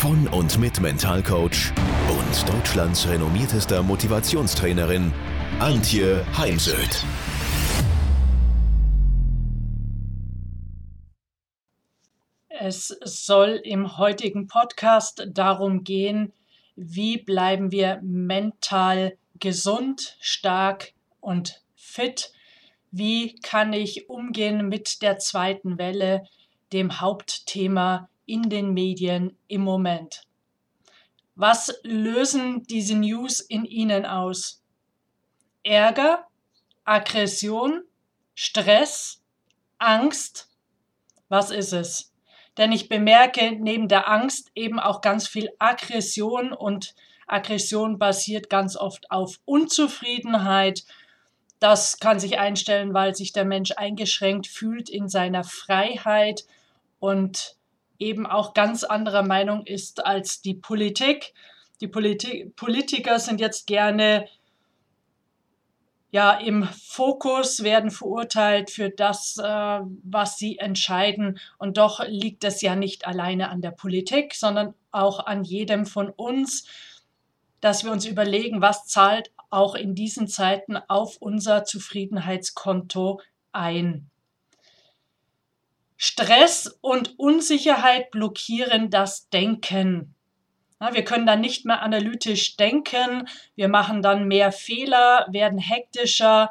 von und mit Mentalcoach und Deutschlands renommiertester Motivationstrainerin Antje Heimsöth. Es soll im heutigen Podcast darum gehen, wie bleiben wir mental gesund, stark und fit. Wie kann ich umgehen mit der zweiten Welle, dem Hauptthema in den Medien im Moment. Was lösen diese News in Ihnen aus? Ärger, Aggression, Stress, Angst? Was ist es? Denn ich bemerke neben der Angst eben auch ganz viel Aggression und Aggression basiert ganz oft auf Unzufriedenheit. Das kann sich einstellen, weil sich der Mensch eingeschränkt fühlt in seiner Freiheit und eben auch ganz anderer Meinung ist als die Politik. Die Politi Politiker sind jetzt gerne ja im Fokus, werden verurteilt für das, äh, was sie entscheiden. Und doch liegt es ja nicht alleine an der Politik, sondern auch an jedem von uns, dass wir uns überlegen, was zahlt auch in diesen Zeiten auf unser Zufriedenheitskonto ein. Stress und Unsicherheit blockieren das Denken. Wir können dann nicht mehr analytisch denken, wir machen dann mehr Fehler, werden hektischer,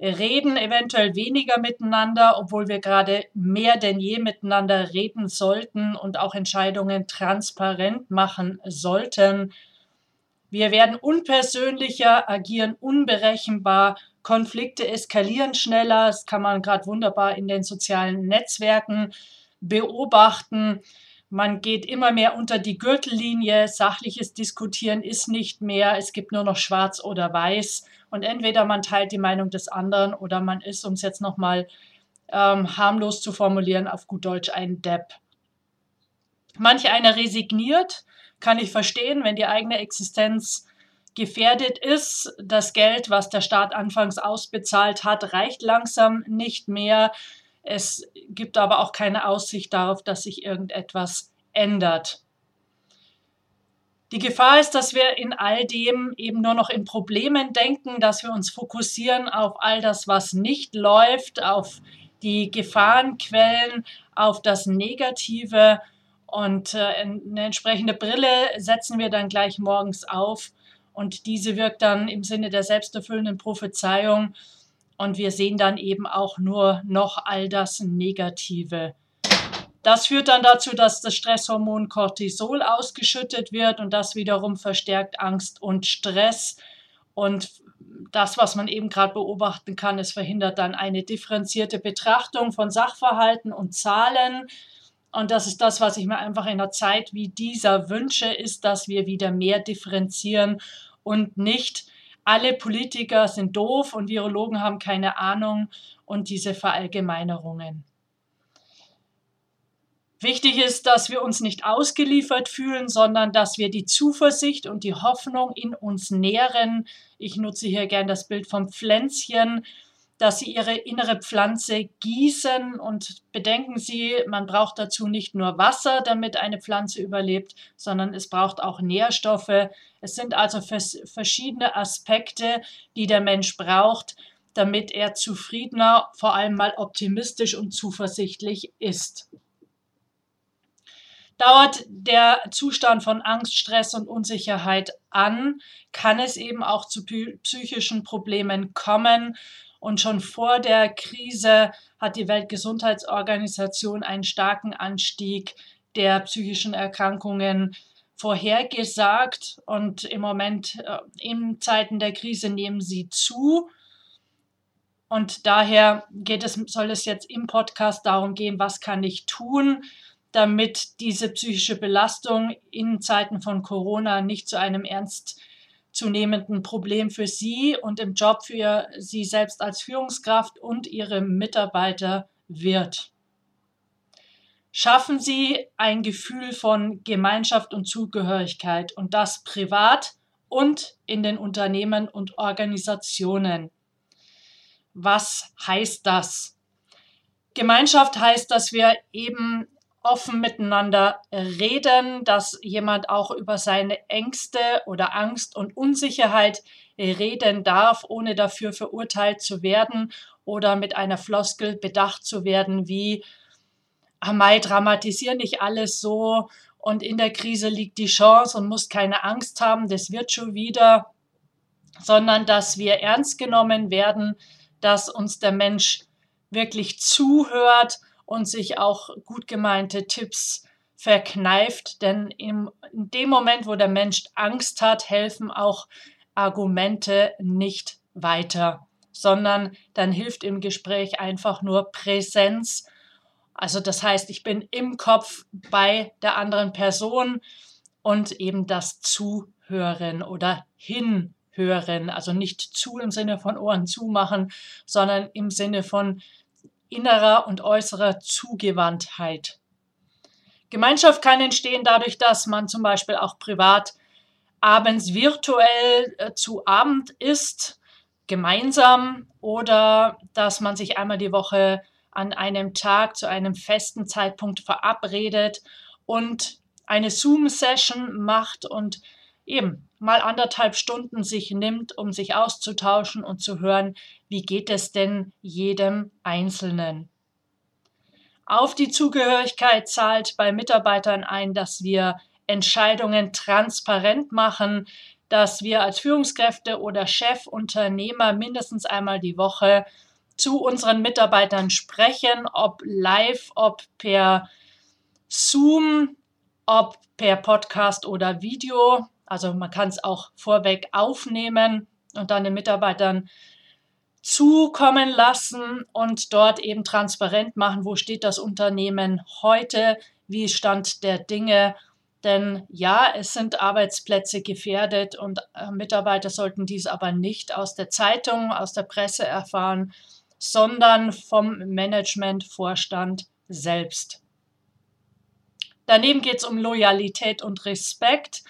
reden eventuell weniger miteinander, obwohl wir gerade mehr denn je miteinander reden sollten und auch Entscheidungen transparent machen sollten. Wir werden unpersönlicher, agieren unberechenbar Konflikte eskalieren schneller. Das kann man gerade wunderbar in den sozialen Netzwerken beobachten. Man geht immer mehr unter die Gürtellinie. Sachliches Diskutieren ist nicht mehr. Es gibt nur noch Schwarz oder Weiß. Und entweder man teilt die Meinung des anderen oder man ist, um es jetzt nochmal ähm, harmlos zu formulieren, auf gut Deutsch ein Depp. Manch einer resigniert, kann ich verstehen, wenn die eigene Existenz gefährdet ist. Das Geld, was der Staat anfangs ausbezahlt hat, reicht langsam nicht mehr. Es gibt aber auch keine Aussicht darauf, dass sich irgendetwas ändert. Die Gefahr ist, dass wir in all dem eben nur noch in Problemen denken, dass wir uns fokussieren auf all das, was nicht läuft, auf die Gefahrenquellen, auf das Negative. Und äh, eine entsprechende Brille setzen wir dann gleich morgens auf und diese wirkt dann im Sinne der selbsterfüllenden Prophezeiung. Und wir sehen dann eben auch nur noch all das Negative. Das führt dann dazu, dass das Stresshormon Cortisol ausgeschüttet wird und das wiederum verstärkt Angst und Stress. Und das, was man eben gerade beobachten kann, es verhindert dann eine differenzierte Betrachtung von Sachverhalten und Zahlen. Und das ist das, was ich mir einfach in einer Zeit wie dieser wünsche, ist, dass wir wieder mehr differenzieren und nicht alle Politiker sind doof und Virologen haben keine Ahnung und diese Verallgemeinerungen. Wichtig ist, dass wir uns nicht ausgeliefert fühlen, sondern dass wir die Zuversicht und die Hoffnung in uns nähren. Ich nutze hier gern das Bild vom Pflänzchen, dass sie ihre innere Pflanze gießen und bedenken Sie, man braucht dazu nicht nur Wasser, damit eine Pflanze überlebt, sondern es braucht auch Nährstoffe. Es sind also verschiedene Aspekte, die der Mensch braucht, damit er zufriedener, vor allem mal optimistisch und zuversichtlich ist. Dauert der Zustand von Angst, Stress und Unsicherheit an, kann es eben auch zu psychischen Problemen kommen. Und schon vor der Krise hat die Weltgesundheitsorganisation einen starken Anstieg der psychischen Erkrankungen vorhergesagt. Und im Moment, äh, in Zeiten der Krise, nehmen sie zu. Und daher geht es, soll es jetzt im Podcast darum gehen, was kann ich tun, damit diese psychische Belastung in Zeiten von Corona nicht zu einem ernst zunehmenden Problem für Sie und im Job für Sie selbst als Führungskraft und Ihre Mitarbeiter wird. Schaffen Sie ein Gefühl von Gemeinschaft und Zugehörigkeit und das privat und in den Unternehmen und Organisationen. Was heißt das? Gemeinschaft heißt, dass wir eben offen miteinander reden, dass jemand auch über seine Ängste oder Angst und Unsicherheit reden darf, ohne dafür verurteilt zu werden oder mit einer Floskel bedacht zu werden wie, Amai, dramatisier nicht alles so und in der Krise liegt die Chance und muss keine Angst haben, das wird schon wieder, sondern dass wir ernst genommen werden, dass uns der Mensch wirklich zuhört und sich auch gut gemeinte Tipps verkneift. Denn in dem Moment, wo der Mensch Angst hat, helfen auch Argumente nicht weiter, sondern dann hilft im Gespräch einfach nur Präsenz. Also das heißt, ich bin im Kopf bei der anderen Person und eben das Zuhören oder Hinhören. Also nicht zu im Sinne von Ohren zumachen, sondern im Sinne von innerer und äußerer Zugewandtheit. Gemeinschaft kann entstehen dadurch, dass man zum Beispiel auch privat abends virtuell äh, zu Abend isst, gemeinsam, oder dass man sich einmal die Woche an einem Tag zu einem festen Zeitpunkt verabredet und eine Zoom-Session macht und eben mal anderthalb Stunden sich nimmt, um sich auszutauschen und zu hören, wie geht es denn jedem Einzelnen. Auf die Zugehörigkeit zahlt bei Mitarbeitern ein, dass wir Entscheidungen transparent machen, dass wir als Führungskräfte oder Chefunternehmer mindestens einmal die Woche zu unseren Mitarbeitern sprechen, ob live, ob per Zoom, ob per Podcast oder Video. Also man kann es auch vorweg aufnehmen und dann den Mitarbeitern zukommen lassen und dort eben transparent machen, wo steht das Unternehmen heute, wie Stand der Dinge. Denn ja, es sind Arbeitsplätze gefährdet und äh, Mitarbeiter sollten dies aber nicht aus der Zeitung, aus der Presse erfahren, sondern vom Managementvorstand selbst. Daneben geht es um Loyalität und Respekt.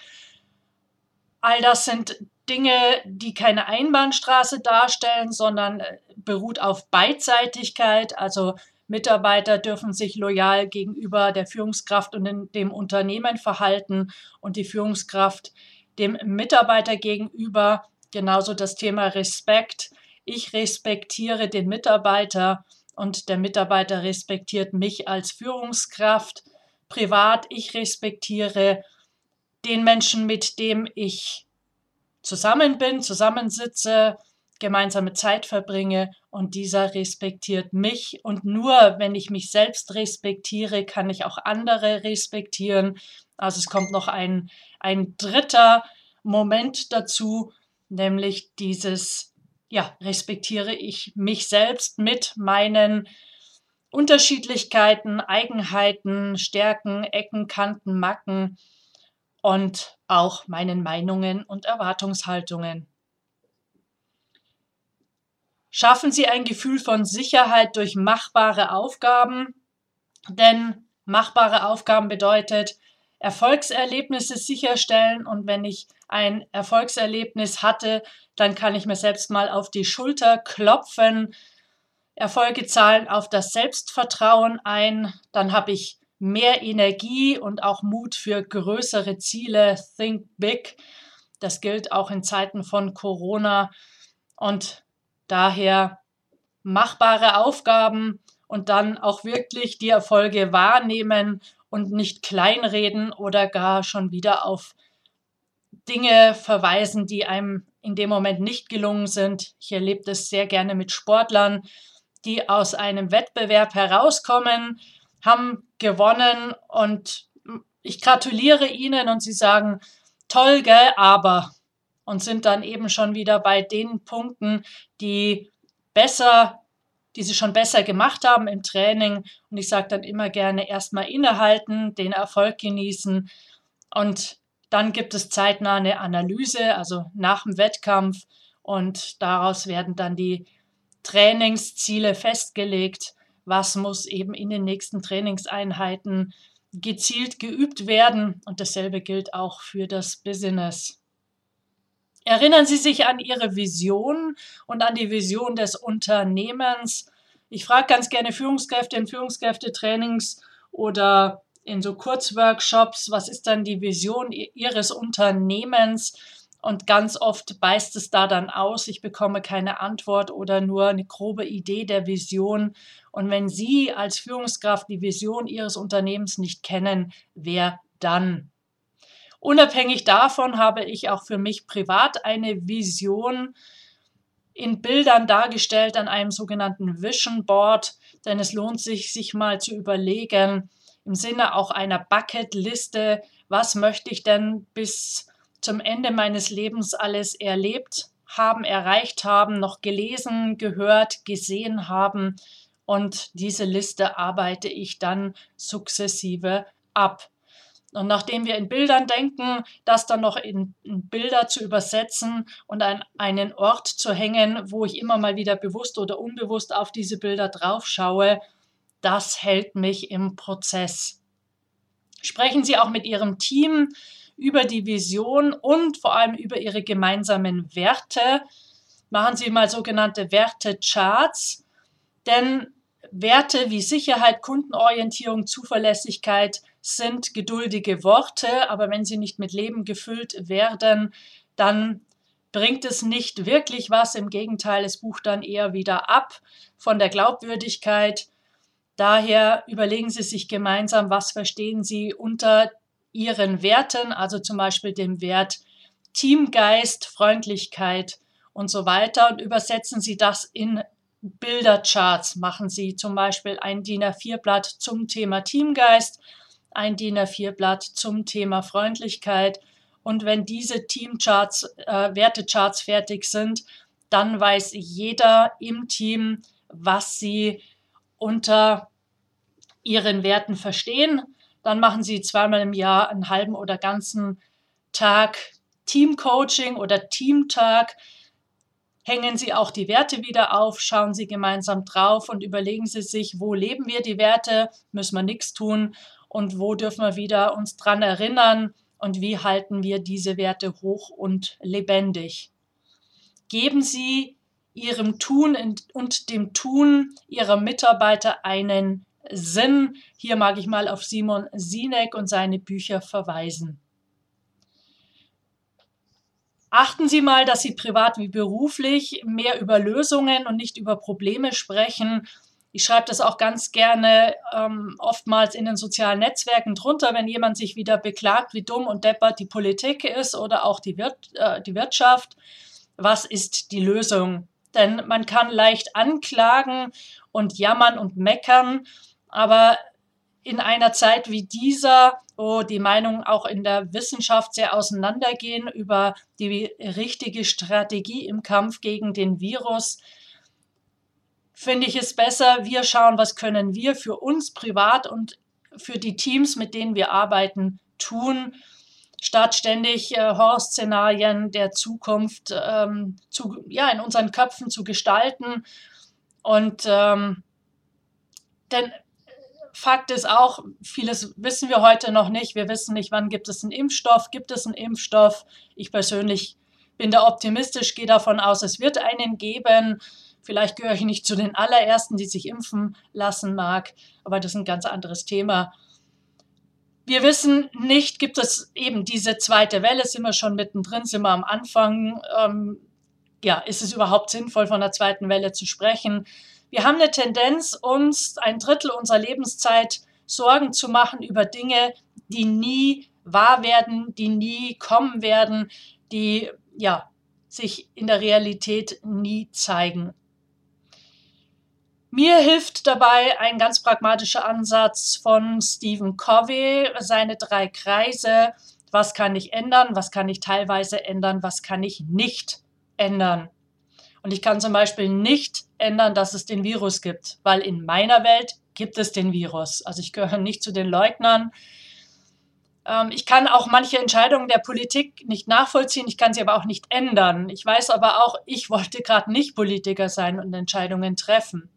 All das sind Dinge, die keine Einbahnstraße darstellen, sondern äh, beruht auf Beidseitigkeit. Also Mitarbeiter dürfen sich loyal gegenüber der Führungskraft und dem Unternehmen verhalten und die Führungskraft dem Mitarbeiter gegenüber. Genauso das Thema Respekt. Ich respektiere den Mitarbeiter und der Mitarbeiter respektiert mich als Führungskraft. Privat, ich respektiere den Menschen, mit dem ich zusammen bin, zusammensitze, gemeinsame Zeit verbringe und dieser respektiert mich. Und nur wenn ich mich selbst respektiere, kann ich auch andere respektieren. Also es kommt noch ein, ein dritter Moment dazu, nämlich dieses, ja, respektiere ich mich selbst mit meinen Unterschiedlichkeiten, Eigenheiten, Stärken, Ecken, Kanten, Macken und auch meinen Meinungen und Erwartungshaltungen. Schaffen Sie ein Gefühl von Sicherheit durch machbare Aufgaben, denn machbare Aufgaben bedeutet Erfolgserlebnisse sicherstellen und wenn ich ein Erfolgserlebnis hatte, dann kann ich mir selbst mal auf die Schulter klopfen. Erfolge zahlen auf das Selbstvertrauen ein, dann habe ich mehr Energie und auch Mut für größere Ziele. Think big. Das gilt auch in Zeiten von Corona und daher machbare Aufgaben und dann auch wirklich die Erfolge wahrnehmen und nicht kleinreden oder gar schon wieder auf Dinge verweisen, die einem in dem Moment nicht gelungen sind. Ich erlebe das sehr gerne mit Sportlern, die aus einem Wettbewerb herauskommen haben gewonnen und ich gratuliere ihnen und sie sagen, toll, gell, aber und sind dann eben schon wieder bei den Punkten, die besser, die sie schon besser gemacht haben im Training. Und ich sage dann immer gerne erstmal innehalten, den Erfolg genießen und Dann gibt es zeitnah eine Analyse, also nach dem Wettkampf. Und daraus werden dann die Trainingsziele festgelegt. Was muss eben in den nächsten Trainingseinheiten gezielt geübt werden. Und dasselbe gilt auch für das Business. Erinnern Sie sich an Ihre Vision und an die Vision des Unternehmens. Ich frage ganz gerne Führungskräfte in Führungskräftetrainings oder in so Kurzworkshops, was ist dann die Vision Ihres Unternehmens? Und ganz oft beißt es da dann aus, ich bekomme keine Antwort oder nur eine grobe Idee der Vision. Und wenn Sie als Führungskraft die Vision Ihres Unternehmens nicht kennen, wer dann? Unabhängig davon habe ich auch für mich privat eine Vision in Bildern dargestellt an einem sogenannten Vision Board, denn es lohnt sich, sich mal zu überlegen, im Sinne auch einer Bucketliste, was möchte ich denn bis zum Ende meines Lebens alles erlebt haben, erreicht haben, noch gelesen, gehört, gesehen haben. Und diese Liste arbeite ich dann sukzessive ab. Und nachdem wir in Bildern denken, das dann noch in, Bilder zu übersetzen und an einen Ort zu hängen, wo ich immer mal wieder bewusst oder unbewusst auf diese Bilder drauf schaue, das hält mich im Prozess. Sprechen Sie auch mit Ihrem Team über die Vision und vor allem über Ihre gemeinsamen Werte. Machen Sie mal sogenannte Wertecharts, denn Werte wie Sicherheit, Kundenorientierung, Zuverlässigkeit sind geduldige Worte, aber wenn sie nicht mit Leben gefüllt werden, dann bringt es nicht wirklich was. Im Gegenteil, es bucht dann eher wieder ab von der Glaubwürdigkeit. Daher überlegen Sie sich gemeinsam, was verstehen Sie unter Ihren Werten, also zum Beispiel dem Wert Teamgeist, Freundlichkeit und so weiter und übersetzen Sie das in Bildercharts machen Sie zum Beispiel ein DIN A4-Blatt zum Thema Teamgeist, ein DIN A4-Blatt zum Thema Freundlichkeit. Und wenn diese Teamcharts, äh, Wertecharts fertig sind, dann weiß jeder im Team, was sie unter ihren Werten verstehen. Dann machen sie zweimal im Jahr einen halben oder ganzen Tag Teamcoaching oder Teamtag hängen Sie auch die Werte wieder auf, schauen Sie gemeinsam drauf und überlegen Sie sich, wo leben wir die Werte, müssen wir nichts tun und wo dürfen wir wieder uns dran erinnern und wie halten wir diese Werte hoch und lebendig. Geben Sie Ihrem Tun und dem Tun Ihrer Mitarbeiter einen Sinn. Hier mag ich mal auf Simon Sinek und seine Bücher verweisen. Achten Sie mal, dass Sie privat wie beruflich mehr über Lösungen und nicht über Probleme sprechen. Ich schreibe das auch ganz gerne ähm, oftmals in den sozialen Netzwerken drunter, wenn jemand sich wieder beklagt, wie dumm und deppert die Politik ist oder auch die, Wir äh, die Wirtschaft. Was ist die Lösung? Denn man kann leicht anklagen und jammern und meckern, aber in einer Zeit wie dieser, wo die Meinungen auch in der Wissenschaft sehr auseinandergehen über die richtige Strategie im Kampf gegen den Virus, finde ich es besser, wir schauen, was können wir für uns privat und für die Teams, mit denen wir arbeiten, tun, statt ständig äh, Horrorszenarien der Zukunft ähm, zu, ja, in unseren Köpfen zu gestalten. Und ähm, denn Fakt ist auch, vieles wissen wir heute noch nicht. Wir wissen nicht, wann gibt es einen Impfstoff. Gibt es einen Impfstoff? Ich persönlich bin da optimistisch, gehe davon aus, es wird einen geben. Vielleicht gehöre ich nicht zu den allerersten, die sich impfen lassen mag, aber das ist ein ganz anderes Thema. Wir wissen nicht, gibt es eben diese zweite Welle, sind wir schon mittendrin, sind wir am Anfang. Ähm, ja, ist es überhaupt sinnvoll, von der zweiten Welle zu sprechen? Wir haben eine Tendenz, uns ein Drittel unserer Lebenszeit Sorgen zu machen über Dinge, die nie wahr werden, die nie kommen werden, die ja sich in der Realität nie zeigen. Mir hilft dabei ein ganz pragmatischer Ansatz von Stephen Covey, seine drei Kreise. Was kann ich ändern? Was kann ich teilweise ändern? Was kann ich nicht ändern? Und ich kann zum Beispiel nicht ändern, dass es den Virus gibt, weil in meiner Welt gibt es den Virus. Also ich gehöre nicht zu den Leugnern. Ähm, ich kann auch manche Entscheidungen der Politik nicht nachvollziehen, ich kann sie aber auch nicht ändern. Ich weiß aber auch, ich wollte gerade nicht Politiker sein und Entscheidungen treffen.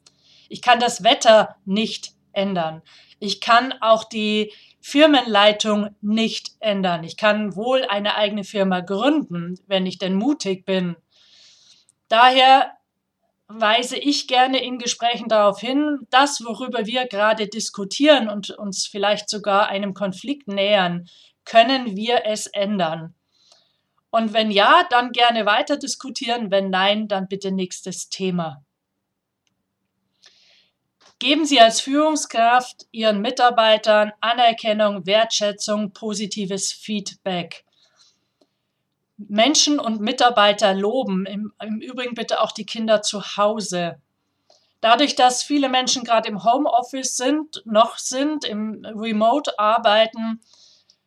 Ich kann das Wetter nicht ändern. Ich kann auch die Firmenleitung nicht ändern. Ich kann wohl eine eigene Firma gründen, wenn ich denn mutig bin. Daher weise ich gerne in Gesprächen darauf hin, das, worüber wir gerade diskutieren und uns vielleicht sogar einem Konflikt nähern, können wir es ändern? Und wenn ja, dann gerne weiter diskutieren. Wenn nein, dann bitte nächstes Thema. Geben Sie als Führungskraft Ihren Mitarbeitern Anerkennung, Wertschätzung, positives Feedback. Menschen und Mitarbeiter loben, im, im Übrigen bitte auch die Kinder zu Hause. Dadurch, dass viele Menschen gerade im Homeoffice sind, noch sind, im Remote arbeiten,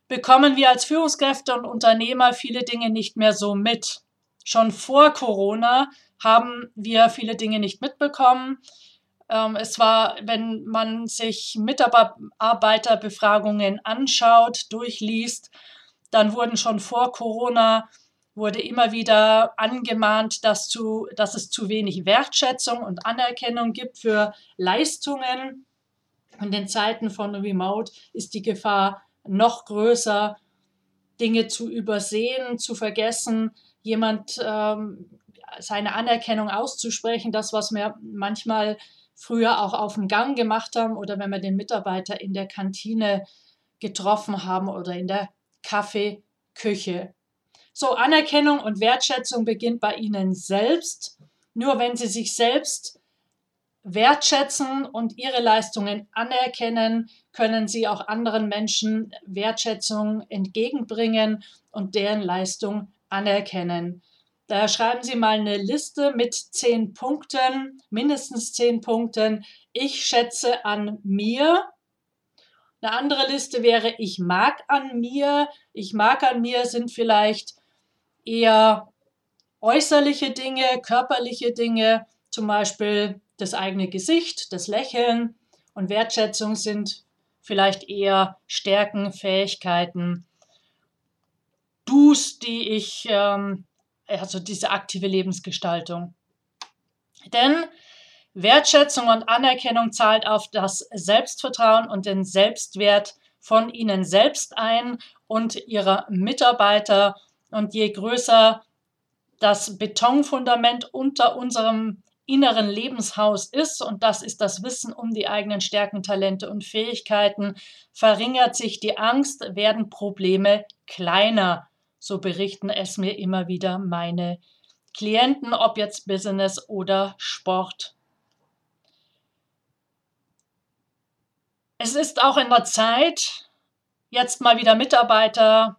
bekommen wir als Führungskräfte und Unternehmer viele Dinge nicht mehr so mit. Schon vor Corona haben wir viele Dinge nicht mitbekommen. Ähm, es war, wenn man sich Mitarbeiterbefragungen anschaut, durchliest, dann wurden schon vor Corona wurde immer wieder angemahnt, dass, zu, dass es zu wenig Wertschätzung und Anerkennung gibt für Leistungen. In den Zeiten von Remote ist die Gefahr noch größer, Dinge zu übersehen, zu vergessen, jemand ähm, seine Anerkennung auszusprechen, das, was wir manchmal früher auch auf dem Gang gemacht haben oder wenn wir den Mitarbeiter in der Kantine getroffen haben oder in der Kaffeeküche. So, Anerkennung und Wertschätzung beginnt bei Ihnen selbst. Nur wenn Sie sich selbst wertschätzen und Ihre Leistungen anerkennen, können Sie auch anderen Menschen Wertschätzung entgegenbringen und deren Leistung anerkennen. Da schreiben Sie mal eine Liste mit zehn Punkten, mindestens zehn Punkten. Ich schätze an mir. Eine andere Liste wäre, ich mag an mir. Ich mag an mir sind vielleicht eher äußerliche Dinge, körperliche Dinge, zum Beispiel das eigene Gesicht, das Lächeln und Wertschätzung sind vielleicht eher Stärken, Fähigkeiten, Dus, die ich, ähm, also diese aktive Lebensgestaltung. Denn Wertschätzung und Anerkennung zahlt auf das Selbstvertrauen und den Selbstwert von Ihnen selbst ein und Ihrer Mitarbeiter und je größer das Betonfundament unter unserem inneren Lebenshaus ist, und das ist das Wissen um die eigenen Stärken, Talente und Fähigkeiten, verringert sich die Angst, werden Probleme kleiner. So berichten es mir immer wieder meine Klienten, ob jetzt Business oder Sport. Es ist auch in der Zeit, jetzt mal wieder Mitarbeiter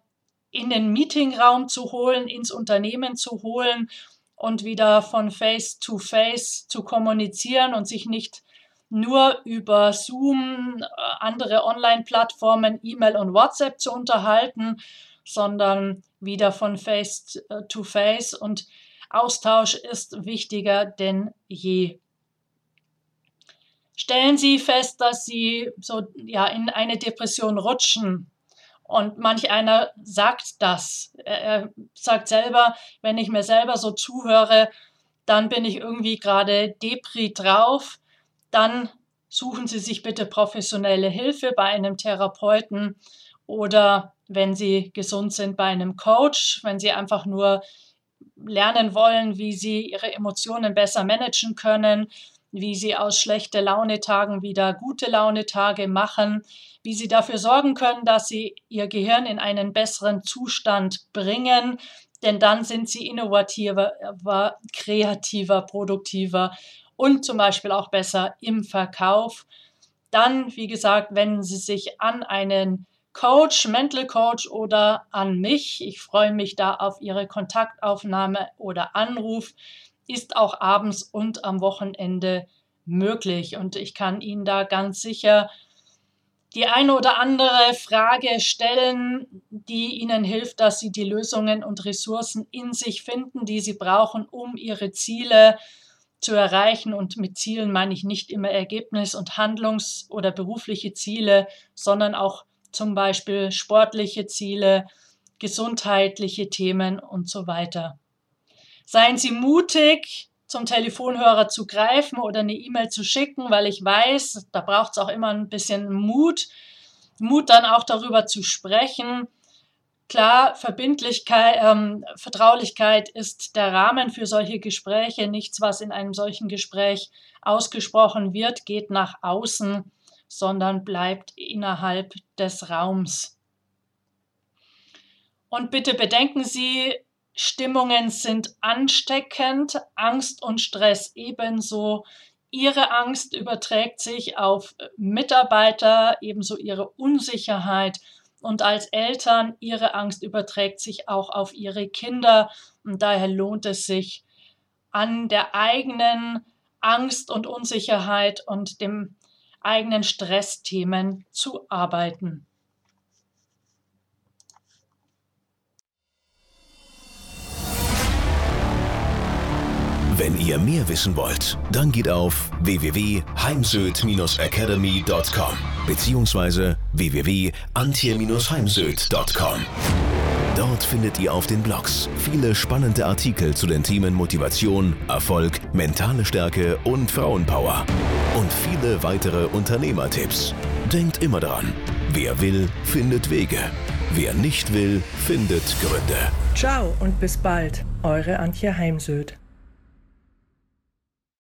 in den Meetingraum zu holen, ins Unternehmen zu holen und wieder von Face to Face zu kommunizieren und sich nicht nur über Zoom, äh, andere Online-Plattformen, E-Mail und WhatsApp zu unterhalten, sondern wieder von Face to Face und Austausch ist wichtiger denn je. Stellen Sie fest, dass Sie so ja in eine Depression rutschen und manch einer sagt das. Er sagt selber, wenn ich mir selber so zuhöre, dann bin ich irgendwie gerade Depri drauf. Dann suchen Sie sich bitte professionelle Hilfe bei einem Therapeuten oder wenn Sie gesund sind bei einem Coach, wenn Sie einfach nur lernen wollen, wie Sie Ihre Emotionen besser managen können, wie Sie aus schlechte Launetagen wieder gute Launetage machen, wie sie dafür sorgen können, dass sie ihr Gehirn in einen besseren Zustand bringen, denn dann sind sie innovativer, kreativer, produktiver und zum Beispiel auch besser im Verkauf. Dann, wie gesagt, wenden Sie sich an einen Coach, Mental Coach oder an mich. Ich freue mich da auf Ihre Kontaktaufnahme oder Anruf. Ist auch abends und am Wochenende möglich und ich kann Ihnen da ganz sicher die eine oder andere Frage stellen, die Ihnen hilft, dass Sie die Lösungen und Ressourcen in sich finden, die Sie brauchen, um Ihre Ziele zu erreichen. Und mit Zielen meine ich nicht immer Ergebnis und Handlungs- oder berufliche Ziele, sondern auch zum Beispiel sportliche Ziele, gesundheitliche Themen und so weiter. Seien Sie mutig, zum Telefonhörer zu greifen oder eine E-Mail zu schicken, weil ich weiß, da braucht es auch immer ein bisschen Mut. Mut dann auch darüber zu sprechen. Klar, Verbindlichkeit, ähm, Vertraulichkeit ist der Rahmen für solche Gespräche. Nichts, was in einem solchen Gespräch ausgesprochen wird, geht nach außen, sondern bleibt innerhalb des Raums. Und bitte bedenken Sie, Stimmungen sind ansteckend, Angst und Stress ebenso. Ihre Angst überträgt sich auf Mitarbeiter, ebenso ihre Unsicherheit. Und als Eltern, ihre Angst überträgt sich auch auf ihre Kinder. Und daher lohnt es sich, an der eigenen Angst und Unsicherheit und dem eigenen Stressthemen zu arbeiten. Wenn ihr mehr wissen wollt, dann geht auf www.heimsöd-academy.com bzw. www.antje-heimsöd.com. Dort findet ihr auf den Blogs viele spannende Artikel zu den Themen Motivation, Erfolg, mentale Stärke und Frauenpower. Und viele weitere Unternehmertipps. Denkt immer daran, wer will, findet Wege. Wer nicht will, findet Gründe. Ciao und bis bald, eure Antje Heimsöd.